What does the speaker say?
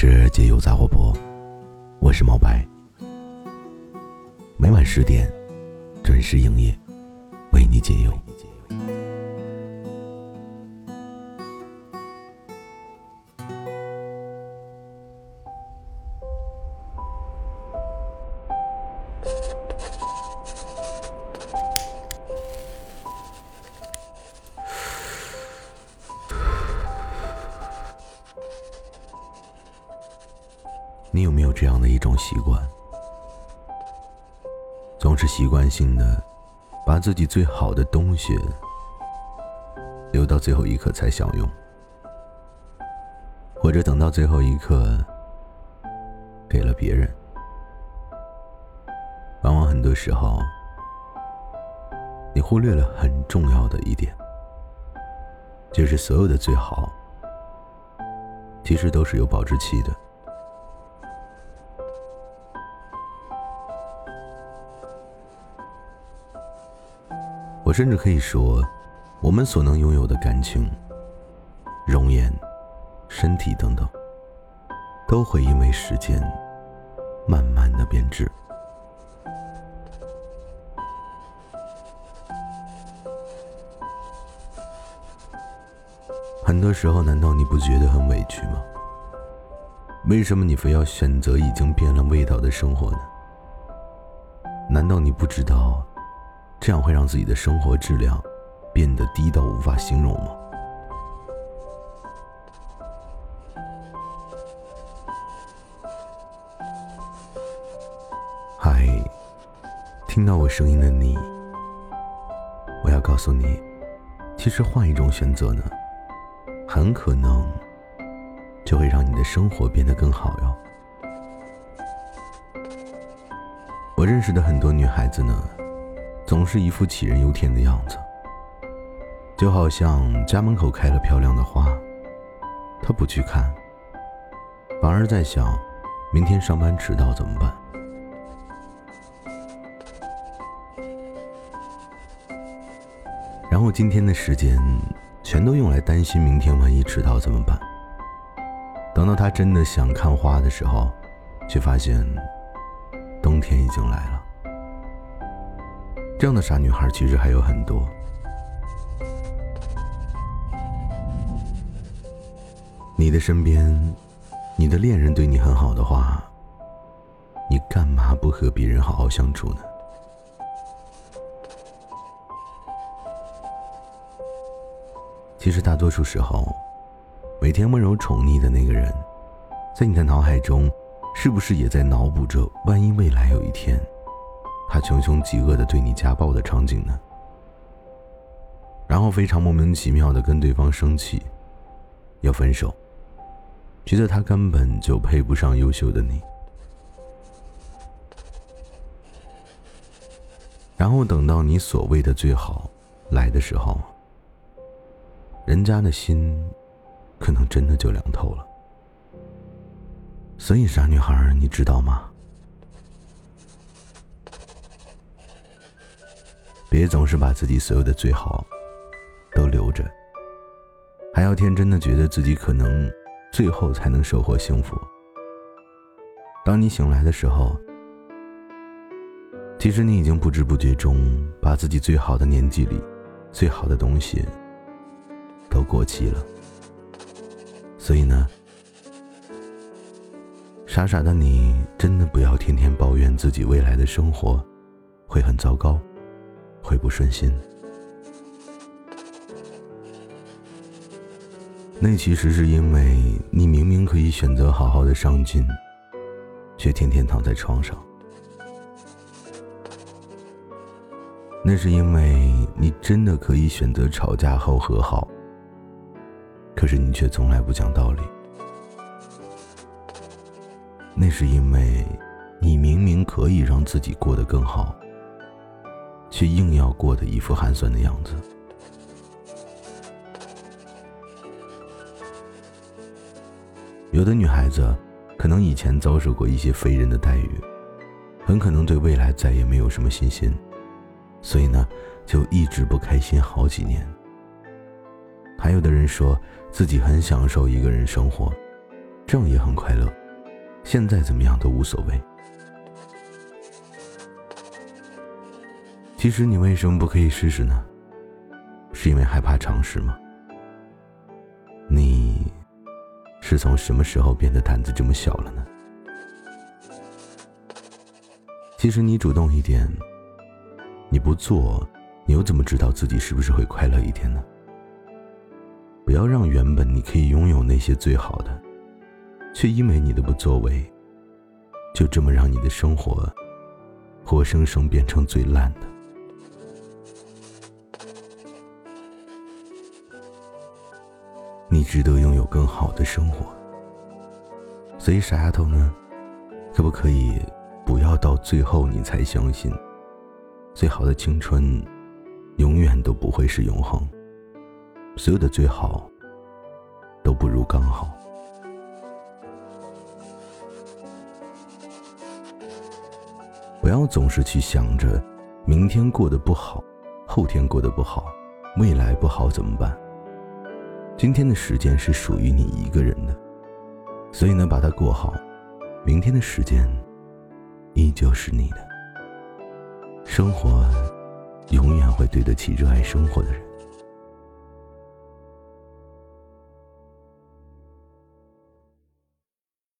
是解忧杂货铺，我是毛白。每晚十点准时营业，为你解忧。你有没有这样的一种习惯？总是习惯性的把自己最好的东西留到最后一刻才享用，或者等到最后一刻给了别人。往往很多时候，你忽略了很重要的一点，就是所有的最好，其实都是有保质期的。我甚至可以说，我们所能拥有的感情、容颜、身体等等，都会因为时间慢慢的变质。很多时候，难道你不觉得很委屈吗？为什么你非要选择已经变了味道的生活呢？难道你不知道？这样会让自己的生活质量变得低到无法形容吗？嗨，听到我声音的你，我要告诉你，其实换一种选择呢，很可能就会让你的生活变得更好哟。我认识的很多女孩子呢。总是一副杞人忧天的样子，就好像家门口开了漂亮的花，他不去看，反而在想，明天上班迟到怎么办？然后今天的时间全都用来担心明天万一迟到怎么办？等到他真的想看花的时候，却发现冬天已经来了。这样的傻女孩其实还有很多。你的身边，你的恋人对你很好的话，你干嘛不和别人好好相处呢？其实大多数时候，每天温柔宠溺的那个人，在你的脑海中，是不是也在脑补着，万一未来有一天？他穷凶极恶的对你家暴的场景呢？然后非常莫名其妙的跟对方生气，要分手，觉得他根本就配不上优秀的你。然后等到你所谓的最好来的时候，人家的心可能真的就凉透了。所以傻女孩，你知道吗？别总是把自己所有的最好都留着，还要天真的觉得自己可能最后才能收获幸福。当你醒来的时候，其实你已经不知不觉中把自己最好的年纪里最好的东西都过期了。所以呢，傻傻的你真的不要天天抱怨自己未来的生活会很糟糕。会不顺心，那其实是因为你明明可以选择好好的上进，却天天躺在床上；那是因为你真的可以选择吵架后和好，可是你却从来不讲道理；那是因为你明明可以让自己过得更好。却硬要过的一副寒酸的样子。有的女孩子，可能以前遭受过一些非人的待遇，很可能对未来再也没有什么信心，所以呢，就一直不开心好几年。还有的人说自己很享受一个人生活，这样也很快乐。现在怎么样都无所谓。其实你为什么不可以试试呢？是因为害怕尝试吗？你是从什么时候变得胆子这么小了呢？其实你主动一点，你不做，你又怎么知道自己是不是会快乐一点呢？不要让原本你可以拥有那些最好的，却因为你的不作为，就这么让你的生活活生生变成最烂的。你值得拥有更好的生活，所以傻丫头呢，可不可以不要到最后你才相信，最好的青春永远都不会是永恒，所有的最好都不如刚好。不要总是去想着明天过得不好，后天过得不好，未来不好怎么办？今天的时间是属于你一个人的，所以呢，把它过好，明天的时间依旧是你的。生活永远会对得起热爱生活的人。